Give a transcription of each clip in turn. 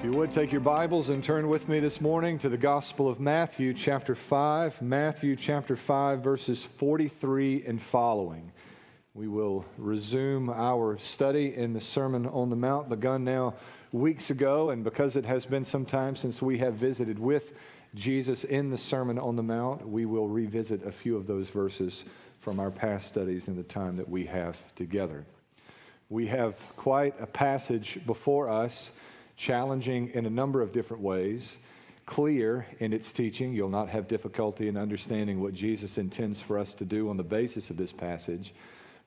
If you would take your Bibles and turn with me this morning to the Gospel of Matthew, chapter 5, Matthew chapter 5, verses 43 and following. We will resume our study in the Sermon on the Mount, begun now weeks ago, and because it has been some time since we have visited with Jesus in the Sermon on the Mount, we will revisit a few of those verses from our past studies in the time that we have together. We have quite a passage before us challenging in a number of different ways, clear in its teaching. You'll not have difficulty in understanding what Jesus intends for us to do on the basis of this passage.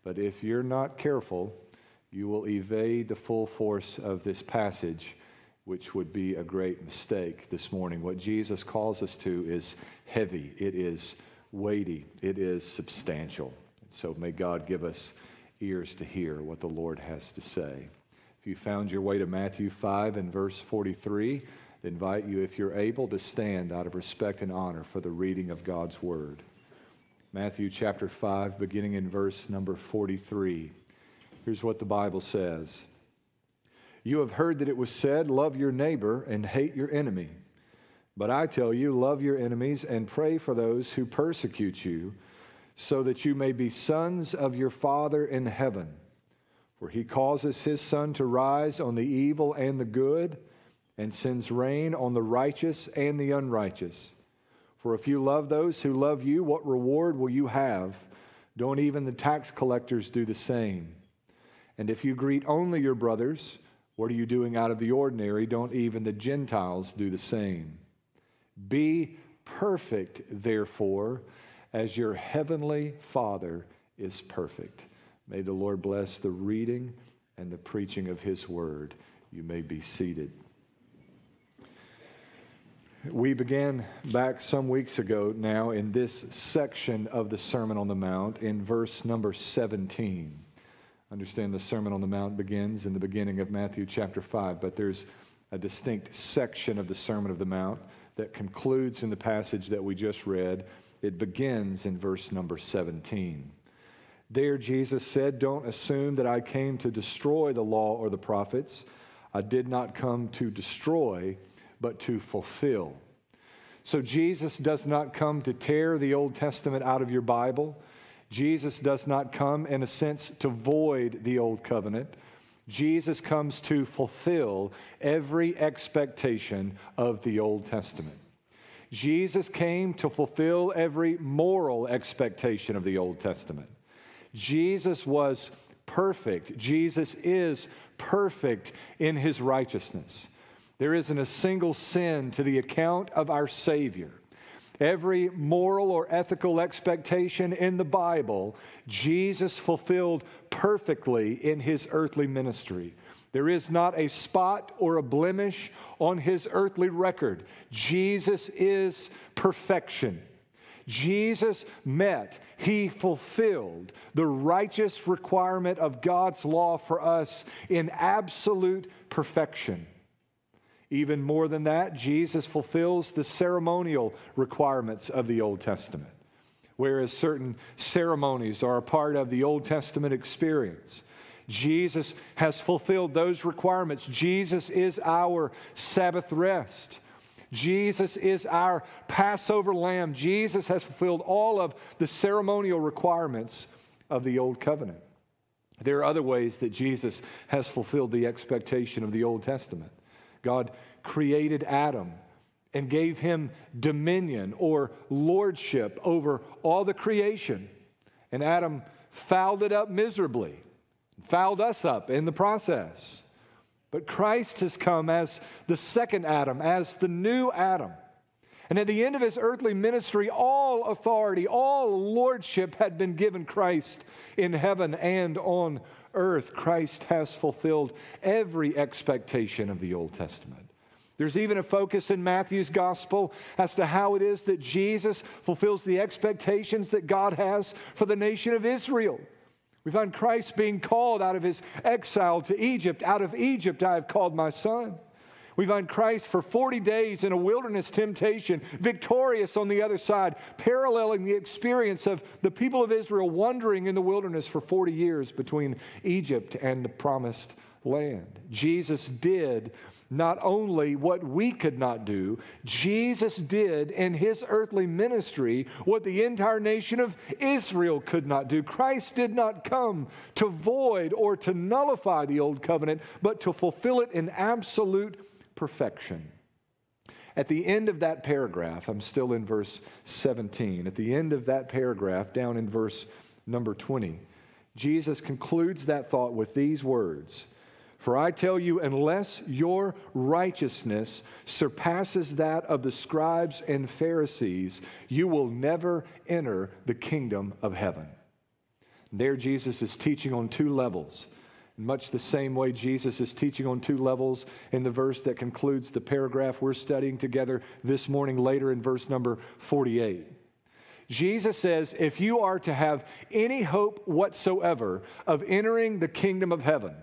But if you're not careful, you will evade the full force of this passage, which would be a great mistake this morning. What Jesus calls us to is heavy, it is weighty, it is substantial. So may God give us ears to hear what the Lord has to say. If you found your way to Matthew 5 and verse 43, I invite you, if you're able, to stand out of respect and honor for the reading of God's word. Matthew chapter 5, beginning in verse number 43. Here's what the Bible says You have heard that it was said, Love your neighbor and hate your enemy. But I tell you, love your enemies and pray for those who persecute you, so that you may be sons of your Father in heaven. For he causes his sun to rise on the evil and the good, and sends rain on the righteous and the unrighteous. For if you love those who love you, what reward will you have? Don't even the tax collectors do the same? And if you greet only your brothers, what are you doing out of the ordinary? Don't even the Gentiles do the same? Be perfect, therefore, as your heavenly Father is perfect. May the Lord bless the reading and the preaching of his word. You may be seated. We began back some weeks ago now in this section of the Sermon on the Mount in verse number 17. Understand the Sermon on the Mount begins in the beginning of Matthew chapter 5, but there's a distinct section of the Sermon of the Mount that concludes in the passage that we just read. It begins in verse number 17. There, Jesus said, Don't assume that I came to destroy the law or the prophets. I did not come to destroy, but to fulfill. So, Jesus does not come to tear the Old Testament out of your Bible. Jesus does not come, in a sense, to void the Old Covenant. Jesus comes to fulfill every expectation of the Old Testament. Jesus came to fulfill every moral expectation of the Old Testament. Jesus was perfect. Jesus is perfect in his righteousness. There isn't a single sin to the account of our Savior. Every moral or ethical expectation in the Bible, Jesus fulfilled perfectly in his earthly ministry. There is not a spot or a blemish on his earthly record. Jesus is perfection. Jesus met, he fulfilled the righteous requirement of God's law for us in absolute perfection. Even more than that, Jesus fulfills the ceremonial requirements of the Old Testament. Whereas certain ceremonies are a part of the Old Testament experience, Jesus has fulfilled those requirements. Jesus is our Sabbath rest. Jesus is our Passover lamb. Jesus has fulfilled all of the ceremonial requirements of the Old Covenant. There are other ways that Jesus has fulfilled the expectation of the Old Testament. God created Adam and gave him dominion or lordship over all the creation. And Adam fouled it up miserably, fouled us up in the process. But Christ has come as the second Adam, as the new Adam. And at the end of his earthly ministry, all authority, all lordship had been given Christ in heaven and on earth. Christ has fulfilled every expectation of the Old Testament. There's even a focus in Matthew's gospel as to how it is that Jesus fulfills the expectations that God has for the nation of Israel. We find Christ being called out of his exile to Egypt. Out of Egypt I have called my son. We find Christ for 40 days in a wilderness temptation, victorious on the other side, paralleling the experience of the people of Israel wandering in the wilderness for 40 years between Egypt and the promised land. Jesus did not only what we could not do, Jesus did in his earthly ministry what the entire nation of Israel could not do. Christ did not come to void or to nullify the old covenant, but to fulfill it in absolute perfection. At the end of that paragraph, I'm still in verse 17. At the end of that paragraph, down in verse number 20, Jesus concludes that thought with these words For I tell you, unless your righteousness surpasses that of the scribes and Pharisees, you will never enter the kingdom of heaven. There, Jesus is teaching on two levels. Much the same way, Jesus is teaching on two levels in the verse that concludes the paragraph we're studying together this morning, later in verse number 48. Jesus says, if you are to have any hope whatsoever of entering the kingdom of heaven,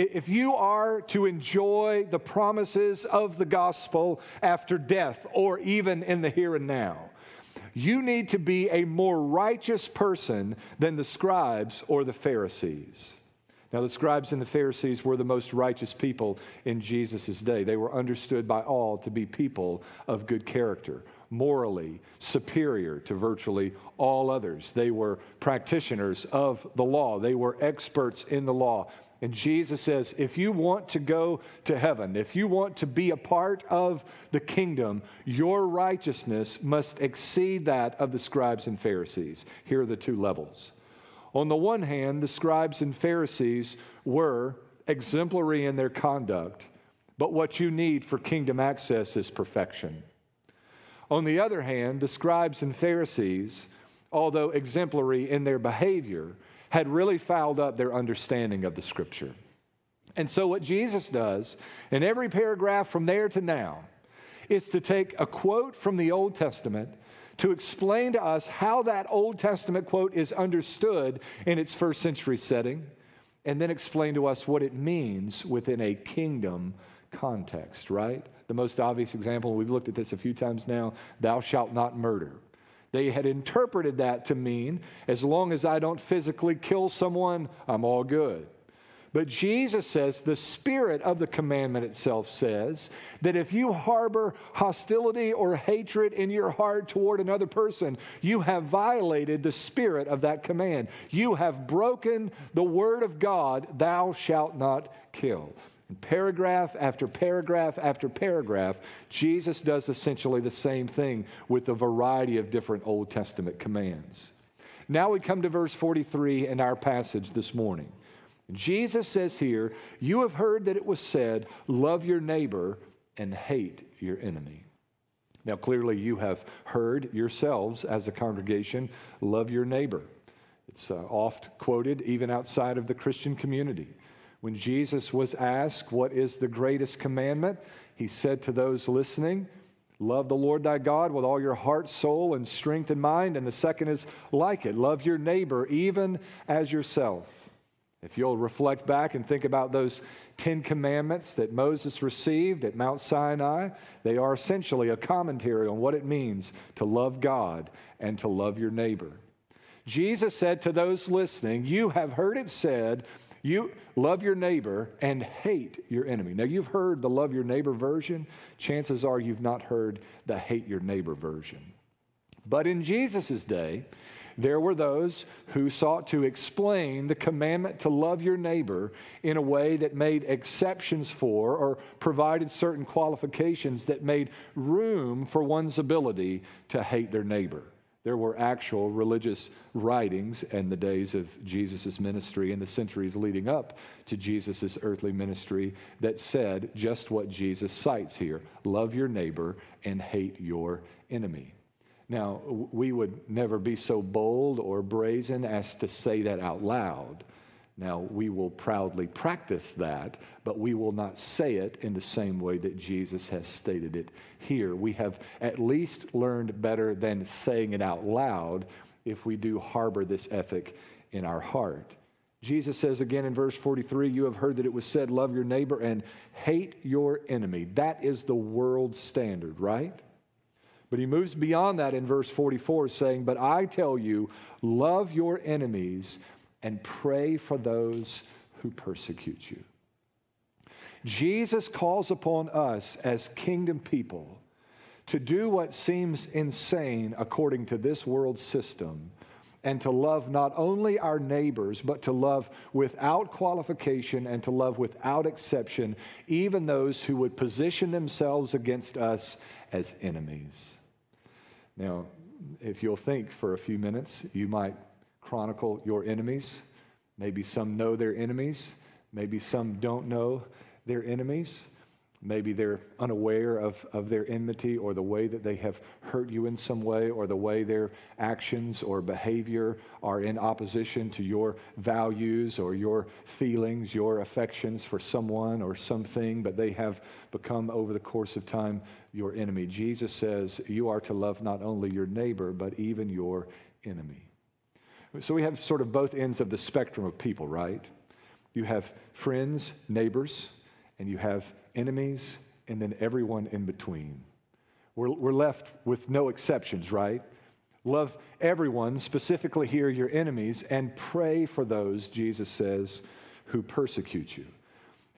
if you are to enjoy the promises of the gospel after death or even in the here and now, you need to be a more righteous person than the scribes or the Pharisees. Now, the scribes and the Pharisees were the most righteous people in Jesus' day. They were understood by all to be people of good character, morally superior to virtually all others. They were practitioners of the law, they were experts in the law. And Jesus says, if you want to go to heaven, if you want to be a part of the kingdom, your righteousness must exceed that of the scribes and Pharisees. Here are the two levels. On the one hand, the scribes and Pharisees were exemplary in their conduct, but what you need for kingdom access is perfection. On the other hand, the scribes and Pharisees, although exemplary in their behavior, had really fouled up their understanding of the scripture. And so, what Jesus does in every paragraph from there to now is to take a quote from the Old Testament to explain to us how that Old Testament quote is understood in its first century setting, and then explain to us what it means within a kingdom context, right? The most obvious example, we've looked at this a few times now thou shalt not murder. They had interpreted that to mean as long as I don't physically kill someone, I'm all good. But Jesus says, the spirit of the commandment itself says that if you harbor hostility or hatred in your heart toward another person, you have violated the spirit of that command. You have broken the word of God, thou shalt not kill. And paragraph after paragraph after paragraph, Jesus does essentially the same thing with a variety of different Old Testament commands. Now we come to verse 43 in our passage this morning. Jesus says here, You have heard that it was said, Love your neighbor and hate your enemy. Now, clearly, you have heard yourselves as a congregation, love your neighbor. It's uh, oft quoted even outside of the Christian community. When Jesus was asked, What is the greatest commandment? He said to those listening, Love the Lord thy God with all your heart, soul, and strength and mind. And the second is like it love your neighbor even as yourself. If you'll reflect back and think about those Ten Commandments that Moses received at Mount Sinai, they are essentially a commentary on what it means to love God and to love your neighbor. Jesus said to those listening, You have heard it said, you love your neighbor and hate your enemy. Now, you've heard the love your neighbor version. Chances are you've not heard the hate your neighbor version. But in Jesus' day, there were those who sought to explain the commandment to love your neighbor in a way that made exceptions for or provided certain qualifications that made room for one's ability to hate their neighbor. There were actual religious writings in the days of Jesus' ministry and the centuries leading up to Jesus' earthly ministry that said just what Jesus cites here love your neighbor and hate your enemy. Now, we would never be so bold or brazen as to say that out loud. Now, we will proudly practice that, but we will not say it in the same way that Jesus has stated it here. We have at least learned better than saying it out loud if we do harbor this ethic in our heart. Jesus says again in verse 43 You have heard that it was said, Love your neighbor and hate your enemy. That is the world standard, right? But he moves beyond that in verse 44, saying, But I tell you, love your enemies and pray for those who persecute you. Jesus calls upon us as kingdom people to do what seems insane according to this world system and to love not only our neighbors, but to love without qualification and to love without exception, even those who would position themselves against us as enemies. Now, if you'll think for a few minutes, you might chronicle your enemies. Maybe some know their enemies, maybe some don't know their enemies. Maybe they're unaware of, of their enmity or the way that they have hurt you in some way or the way their actions or behavior are in opposition to your values or your feelings, your affections for someone or something, but they have become over the course of time your enemy. Jesus says you are to love not only your neighbor, but even your enemy. So we have sort of both ends of the spectrum of people, right? You have friends, neighbors, and you have enemies, and then everyone in between. We're, we're left with no exceptions, right? Love everyone, specifically here your enemies, and pray for those, Jesus says, who persecute you.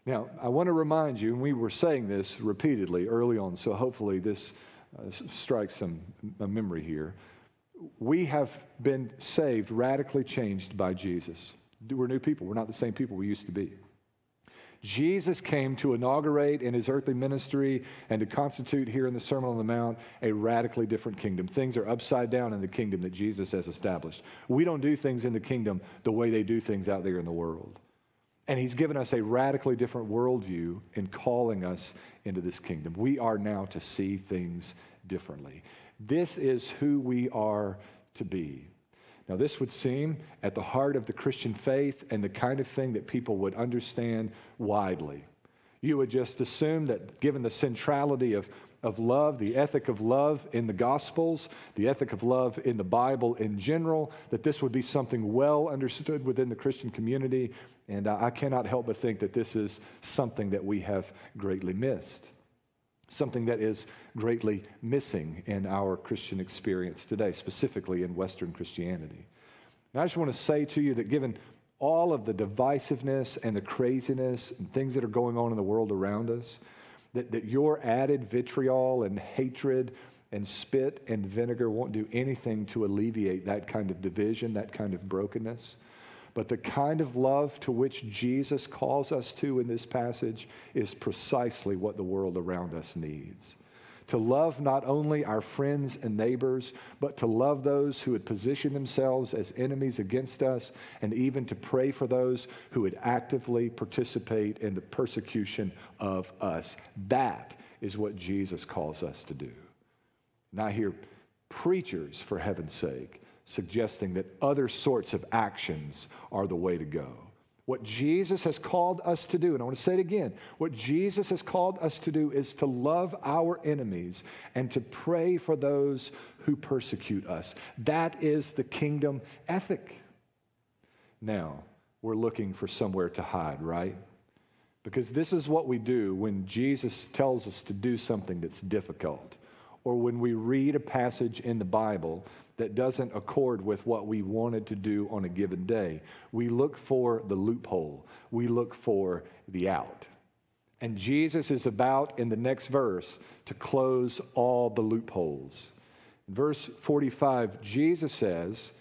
Now, I want to remind you, and we were saying this repeatedly early on, so hopefully this uh, strikes some a memory here. We have been saved, radically changed by Jesus. We're new people. We're not the same people we used to be. Jesus came to inaugurate in his earthly ministry and to constitute here in the Sermon on the Mount a radically different kingdom. Things are upside down in the kingdom that Jesus has established. We don't do things in the kingdom the way they do things out there in the world. And he's given us a radically different worldview in calling us into this kingdom. We are now to see things differently. This is who we are to be. Now, this would seem at the heart of the Christian faith and the kind of thing that people would understand widely. You would just assume that given the centrality of, of love, the ethic of love in the Gospels, the ethic of love in the Bible in general, that this would be something well understood within the Christian community. And I cannot help but think that this is something that we have greatly missed something that is greatly missing in our Christian experience today, specifically in Western Christianity. And I just want to say to you that given all of the divisiveness and the craziness and things that are going on in the world around us, that, that your added vitriol and hatred and spit and vinegar won't do anything to alleviate that kind of division, that kind of brokenness. But the kind of love to which Jesus calls us to in this passage is precisely what the world around us needs. To love not only our friends and neighbors, but to love those who would position themselves as enemies against us, and even to pray for those who would actively participate in the persecution of us. That is what Jesus calls us to do. Now, hear preachers, for heaven's sake, suggesting that other sorts of actions are the way to go. What Jesus has called us to do, and I want to say it again what Jesus has called us to do is to love our enemies and to pray for those who persecute us. That is the kingdom ethic. Now, we're looking for somewhere to hide, right? Because this is what we do when Jesus tells us to do something that's difficult, or when we read a passage in the Bible that doesn't accord with what we wanted to do on a given day. We look for the loophole, we look for the out. And Jesus is about, in the next verse, to close all the loopholes. Verse 45, Jesus says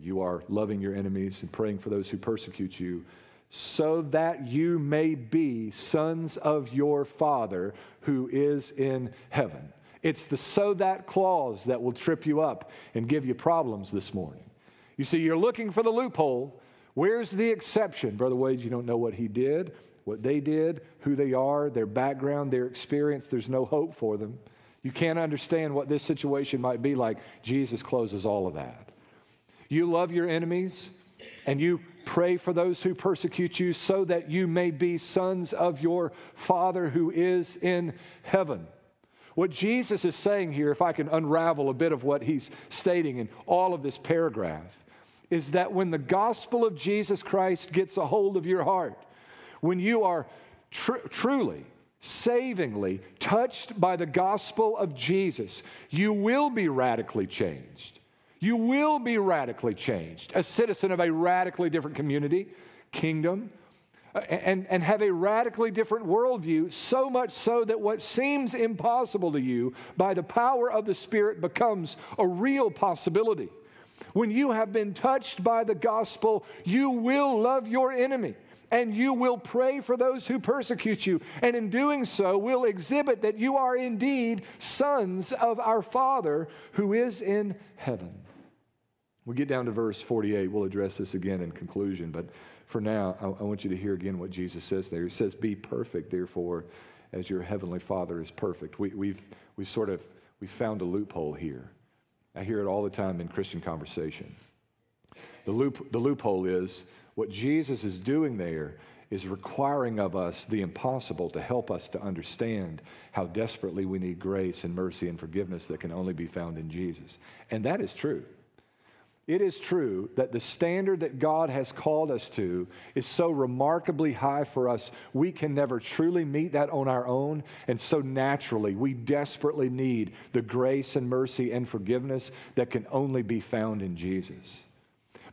you are loving your enemies and praying for those who persecute you, so that you may be sons of your Father who is in heaven. It's the so that clause that will trip you up and give you problems this morning. You see, you're looking for the loophole. Where's the exception? Brother Wade, you don't know what he did, what they did, who they are, their background, their experience. There's no hope for them. You can't understand what this situation might be like. Jesus closes all of that. You love your enemies and you pray for those who persecute you so that you may be sons of your Father who is in heaven. What Jesus is saying here, if I can unravel a bit of what he's stating in all of this paragraph, is that when the gospel of Jesus Christ gets a hold of your heart, when you are tr- truly, savingly touched by the gospel of Jesus, you will be radically changed. You will be radically changed, a citizen of a radically different community, kingdom, Uh, and, and have a radically different worldview, so much so that what seems impossible to you by the power of the Spirit becomes a real possibility. When you have been touched by the gospel, you will love your enemy and you will pray for those who persecute you. And in doing so, will exhibit that you are indeed sons of our Father who is in heaven. We get down to verse 48. We'll address this again in conclusion, but for now, I, I want you to hear again what Jesus says there. He says, Be perfect, therefore, as your heavenly Father is perfect. We, we've, we've sort of we found a loophole here. I hear it all the time in Christian conversation. The, loop, the loophole is what Jesus is doing there is requiring of us the impossible to help us to understand how desperately we need grace and mercy and forgiveness that can only be found in Jesus. And that is true. It is true that the standard that God has called us to is so remarkably high for us, we can never truly meet that on our own. And so naturally, we desperately need the grace and mercy and forgiveness that can only be found in Jesus.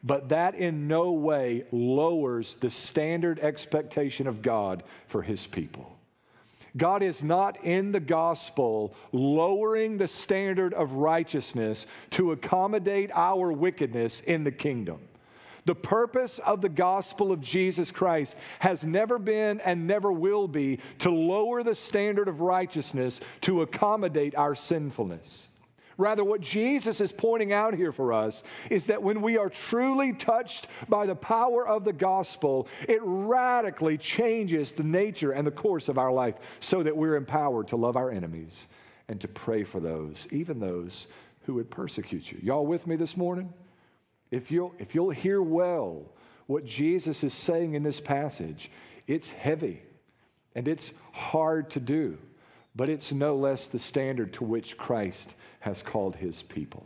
But that in no way lowers the standard expectation of God for his people. God is not in the gospel lowering the standard of righteousness to accommodate our wickedness in the kingdom. The purpose of the gospel of Jesus Christ has never been and never will be to lower the standard of righteousness to accommodate our sinfulness. Rather, what Jesus is pointing out here for us is that when we are truly touched by the power of the gospel, it radically changes the nature and the course of our life so that we're empowered to love our enemies and to pray for those, even those who would persecute you. Y'all with me this morning? If you'll, if you'll hear well what Jesus is saying in this passage, it's heavy and it's hard to do, but it's no less the standard to which Christ has called his people.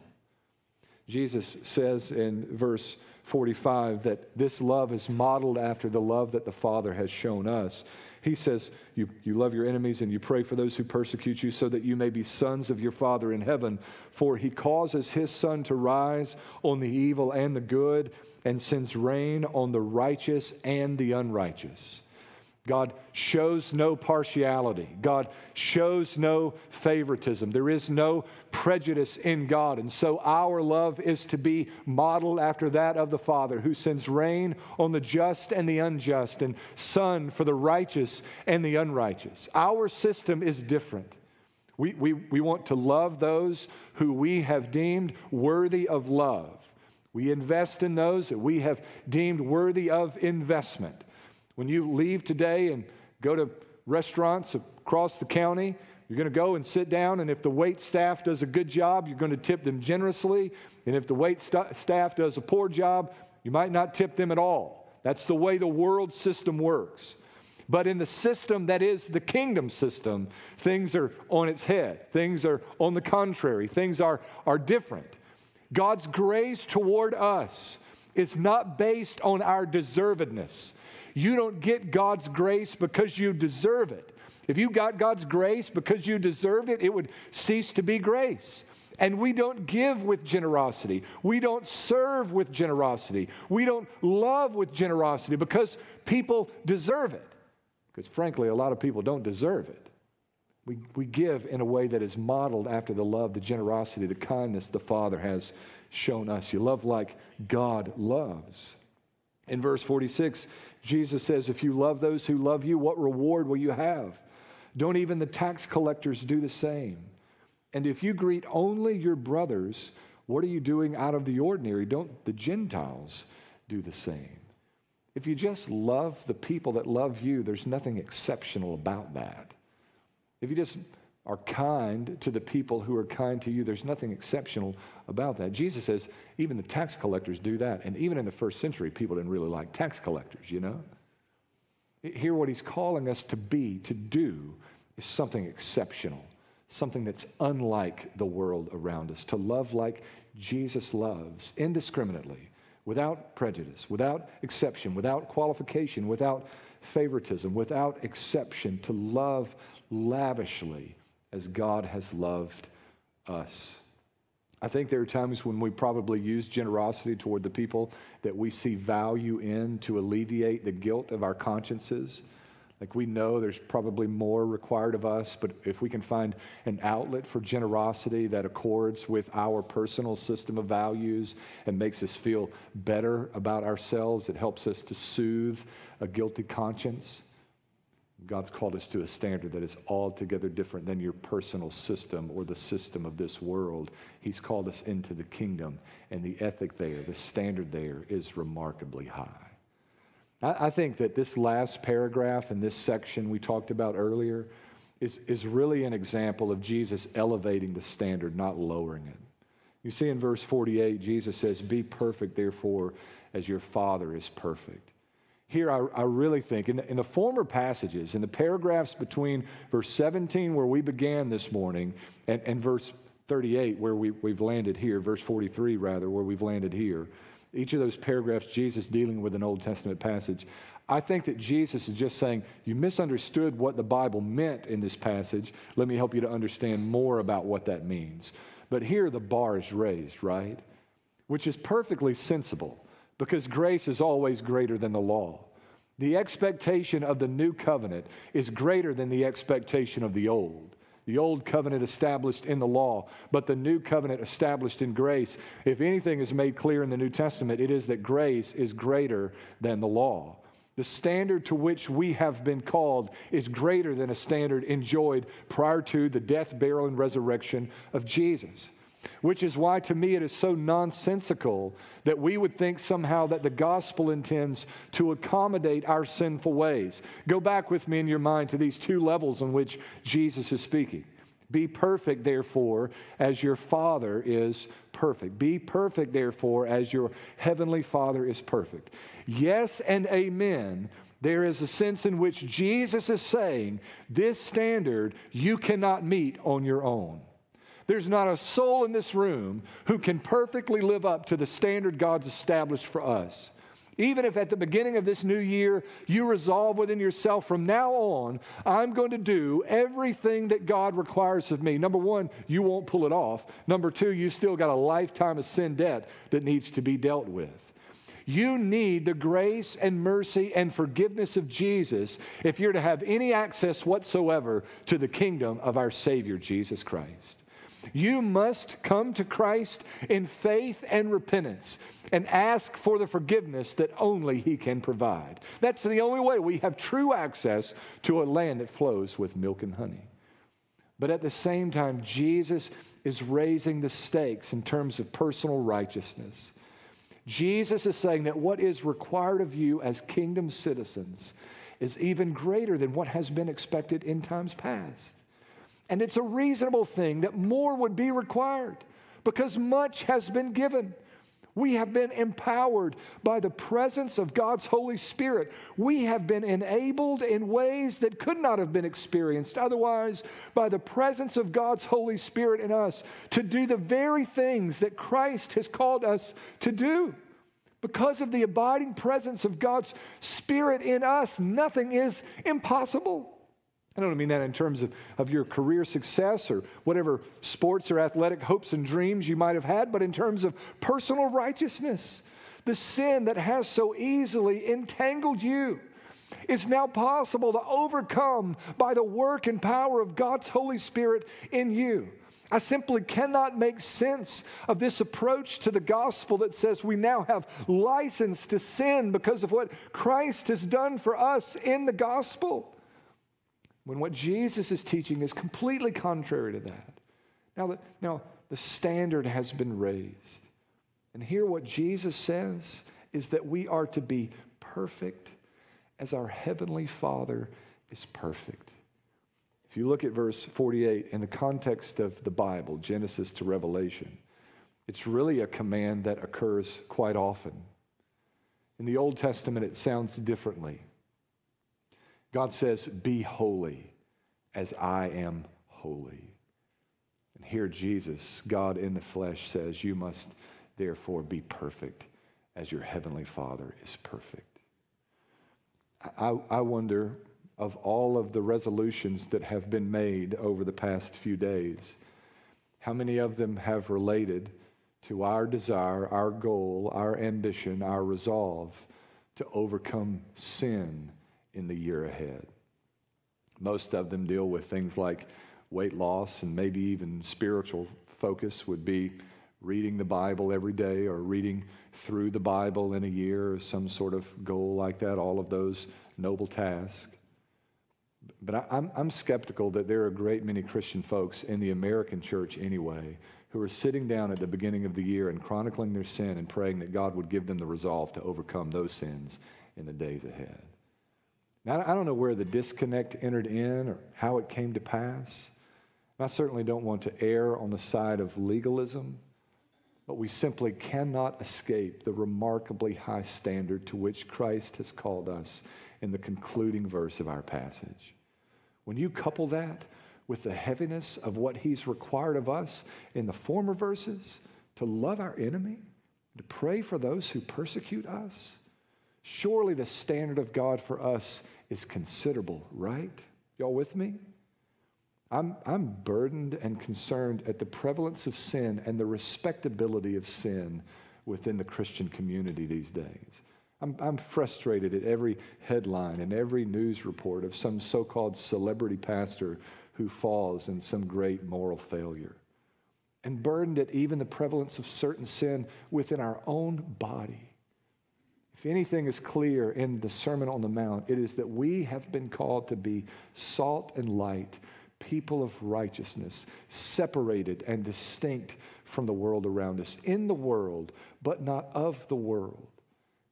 Jesus says in verse 45 that this love is modeled after the love that the Father has shown us. He says, you, you love your enemies and you pray for those who persecute you so that you may be sons of your Father in heaven. For he causes his sun to rise on the evil and the good and sends rain on the righteous and the unrighteous. God shows no partiality. God shows no favoritism. There is no prejudice in God. And so our love is to be modeled after that of the Father, who sends rain on the just and the unjust, and sun for the righteous and the unrighteous. Our system is different. We, we, we want to love those who we have deemed worthy of love. We invest in those that we have deemed worthy of investment. When you leave today and go to restaurants across the county, you're going to go and sit down, and if the wait staff does a good job, you're going to tip them generously. And if the wait st- staff does a poor job, you might not tip them at all. That's the way the world system works. But in the system that is the kingdom system, things are on its head. Things are on the contrary. Things are, are different. God's grace toward us is not based on our deservedness. You don't get God's grace because you deserve it. If you got God's grace because you deserved it, it would cease to be grace. And we don't give with generosity. We don't serve with generosity. We don't love with generosity because people deserve it. Because frankly, a lot of people don't deserve it. We, we give in a way that is modeled after the love, the generosity, the kindness the Father has shown us. You love like God loves. In verse 46, Jesus says, If you love those who love you, what reward will you have? Don't even the tax collectors do the same? And if you greet only your brothers, what are you doing out of the ordinary? Don't the Gentiles do the same? If you just love the people that love you, there's nothing exceptional about that. If you just are kind to the people who are kind to you, there's nothing exceptional about that. Jesus says even the tax collectors do that. And even in the first century, people didn't really like tax collectors, you know? Here, what he's calling us to be, to do, is something exceptional, something that's unlike the world around us, to love like Jesus loves, indiscriminately, without prejudice, without exception, without qualification, without favoritism, without exception, to love lavishly as God has loved us. I think there are times when we probably use generosity toward the people that we see value in to alleviate the guilt of our consciences. Like we know there's probably more required of us, but if we can find an outlet for generosity that accords with our personal system of values and makes us feel better about ourselves, it helps us to soothe a guilty conscience. God's called us to a standard that is altogether different than your personal system or the system of this world. He's called us into the kingdom, and the ethic there, the standard there, is remarkably high. I, think that this last paragraph in this section we talked about earlier is, is really an example of Jesus elevating the standard, not lowering it. You see in verse 48, Jesus says, Be perfect, therefore, as your Father is perfect here I, I really think in the, in the, former passages, in the paragraphs between verse 17, where we began this morning, and, and verse 38, where we, we've landed here, verse 43, rather, where we've landed here, each of those paragraphs, Jesus dealing with an Old Testament passage. I think that Jesus is just saying, You misunderstood what the Bible meant in this passage. Let me help you to understand more about what that means. But here the bar is raised, right? Which is perfectly sensible because grace is always greater than the law. The expectation of the new covenant is greater than the expectation of the old. The old covenant established in the law, but the new covenant established in grace. If anything is made clear in the New Testament, it is that grace is greater than the law. The standard to which we have been called is greater than a standard enjoyed prior to the death, burial, and resurrection of Jesus. Which is why, to me, it is so nonsensical that we would think somehow that the gospel intends to accommodate our sinful ways. Go back with me in your mind to these two levels on which Jesus is speaking. Be perfect, therefore, as your Father is perfect. Be perfect, therefore, as your heavenly Father is perfect. Yes and amen. There is a sense in which Jesus is saying this standard you cannot meet on your own. There's not a soul in this room who can perfectly live up to the standard God's established for us. Even if at the beginning of this new year you resolve within yourself, from now on, I'm going to do everything that God requires of me. Number one, you won't pull it off. Number two, you still got a lifetime of sin debt that needs to be dealt with. You need the grace and mercy and forgiveness of Jesus if you're to have any access whatsoever to the kingdom of our Savior, Jesus Christ. You must come to Christ in faith and repentance and ask for the forgiveness that only He can provide. That's the only way we have true access to a land that flows with milk and honey. But at the same time, Jesus is raising the stakes in terms of personal righteousness. Jesus is saying that what is required of you as kingdom citizens is even greater than what has been expected in times past. And it's a reasonable thing that more would be required because much has been given. We have been empowered by the presence of God's Holy Spirit. We have been enabled in ways that could not have been experienced otherwise by the presence of God's Holy Spirit in us to do the very things that Christ has called us to do. Because of the abiding presence of God's Spirit in us, nothing is impossible. I don't mean that in terms of, of your career success or whatever sports or athletic hopes and dreams you might have had, but in terms of personal righteousness. The sin that has so easily entangled you is now possible to overcome by the work and power of God's Holy Spirit in you. I simply cannot make sense of this approach to the gospel that says we now have license to sin because of what Christ has done for us in the gospel when what Jesus is teaching is completely contrary to that. Now, the, now the standard has been raised. And here, what Jesus says is that we are to be perfect as our Heavenly Father is perfect. If you look at verse 48 in the context of the Bible, Genesis to Revelation, it's really a command that occurs quite often. In the Old Testament, it sounds differently. God says, Be holy as I am holy. And here, Jesus, God in the flesh, says, You must therefore be perfect as your heavenly Father is perfect. I, I wonder of all of the resolutions that have been made over the past few days, How many of them have related to our desire, our goal, our ambition, our resolve to overcome sin in the year ahead? Most of them deal with things like weight loss and maybe even spiritual focus would be reading the Bible every day or reading through the Bible in a year or some sort of goal like that, all of those noble tasks. But I, am I'm skeptical that there are a great many Christian folks in the American church anyway who are sitting down at the beginning of the year and chronicling their sin and praying that God would give them the resolve to overcome those sins in the days ahead. Now, I don't know where the disconnect entered in or how it came to pass. I certainly don't want to err on the side of legalism, but we simply cannot escape the remarkably high standard to which Christ has called us in the concluding verse of our passage. When you couple that with the heaviness of what he's required of us in the former verses to love our enemy, to pray for those who persecute us, surely the standard of God for us is considerable, right? Y'all with me? I'm, I'm burdened and concerned at the prevalence of sin and the respectability of sin within the Christian community these days. I'm, I'm frustrated at every headline and every news report of some so called celebrity pastor who falls in some great moral failure. And burdened at even the prevalence of certain sin within our own body. If anything is clear in the Sermon on the Mount, it is that we have been called to be salt and light people of righteousness, separated and distinct from the world around us, in the world, but not of the world.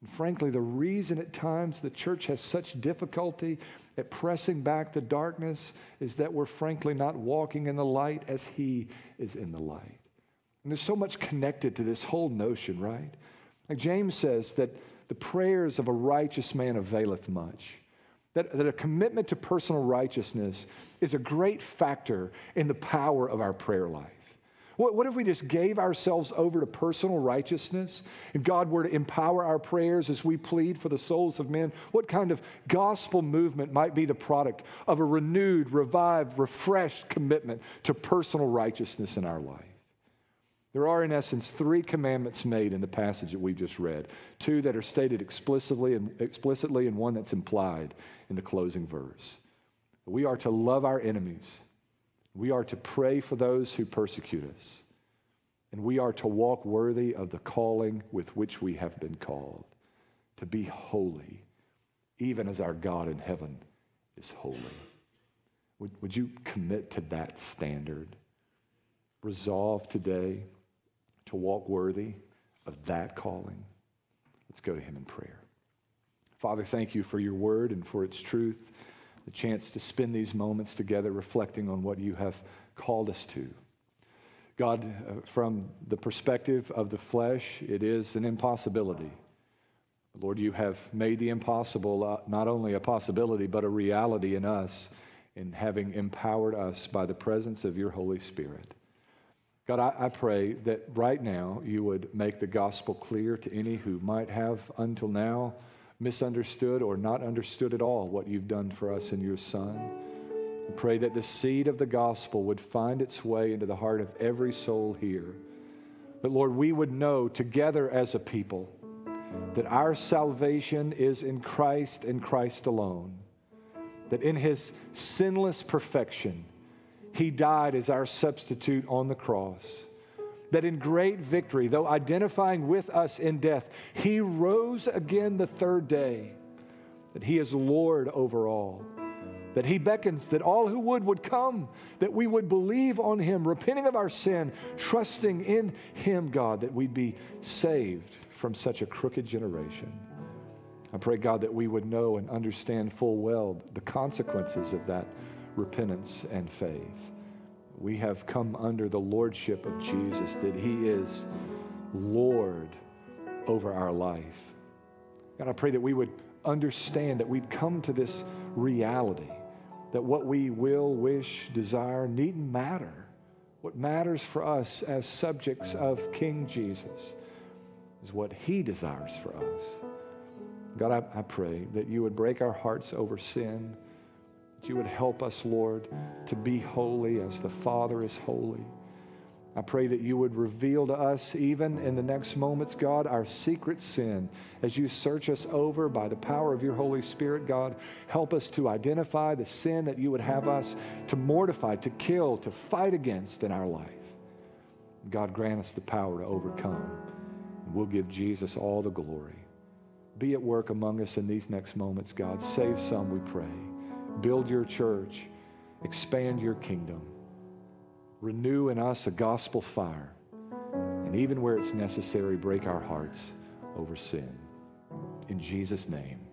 And frankly, the reason at times the church has such difficulty at pressing back the darkness is that we're frankly not walking in the light as He is in the light. And there's so much connected to this whole notion, right? Like James says that the prayers of a righteous man availeth much. That, that a commitment to personal righteousness is a great factor in the power of our prayer life. What, what if we just gave ourselves over to personal righteousness and God were to empower our prayers as we plead for the souls of men? What kind of gospel movement might be the product of a renewed, revived, refreshed commitment to personal righteousness in our life? There are, in essence, three commandments made in the passage that we've just read two that are stated explicitly and, explicitly, and one that's implied in the closing verse. We are to love our enemies, we are to pray for those who persecute us, and we are to walk worthy of the calling with which we have been called to be holy, even as our God in heaven is holy. Would, would you commit to that standard? Resolve today to walk worthy of that calling. Let's go to Him in prayer. Father, thank you for your word and for its truth, the chance to spend these moments together reflecting on what you have called us to. God, uh, from the perspective of the flesh, it is an impossibility. Lord, you have made the impossible uh, not only a possibility, but a reality in us in having empowered us by the presence of your Holy Spirit. God, I, I, pray that right now you would make the gospel clear to any who might have until now misunderstood or not understood at all what you've done for us in your Son. I pray that the seed of the gospel would find its way into the heart of every soul here. But Lord, we would know together as a people that our salvation is in Christ and Christ alone, that in his sinless perfection, he died as our substitute on the cross. That in great victory, though identifying with us in death, He rose again the third day. That He is Lord over all. That He beckons that all who would would come, that we would believe on Him, repenting of our sin, trusting in Him, God, that we'd be saved from such a crooked generation. I pray, God, that we would know and understand full well the consequences of that repentance and faith. We have come under the lordship of Jesus, that He is Lord over our life. God, I pray that we would understand that we'd come to this reality that what we will, wish, desire needn't matter. What matters for us as subjects of King Jesus is what He desires for us. God, I, I pray that you would break our hearts over sin you would help us, Lord, to be holy as the Father is holy. I pray that you would reveal to us, even in the next moments, God, our secret sin. As you search us over by the power of your Holy Spirit, God, help us to identify the sin that you would have us to mortify, to kill, to fight against in our life. God, grant us the power to overcome. We'll give Jesus all the glory. Be at work among us in these next moments, God. Save some, we pray. Build your church, expand your kingdom. Renew in us a gospel fire. And even where it's necessary, break our hearts over sin. In Jesus' name.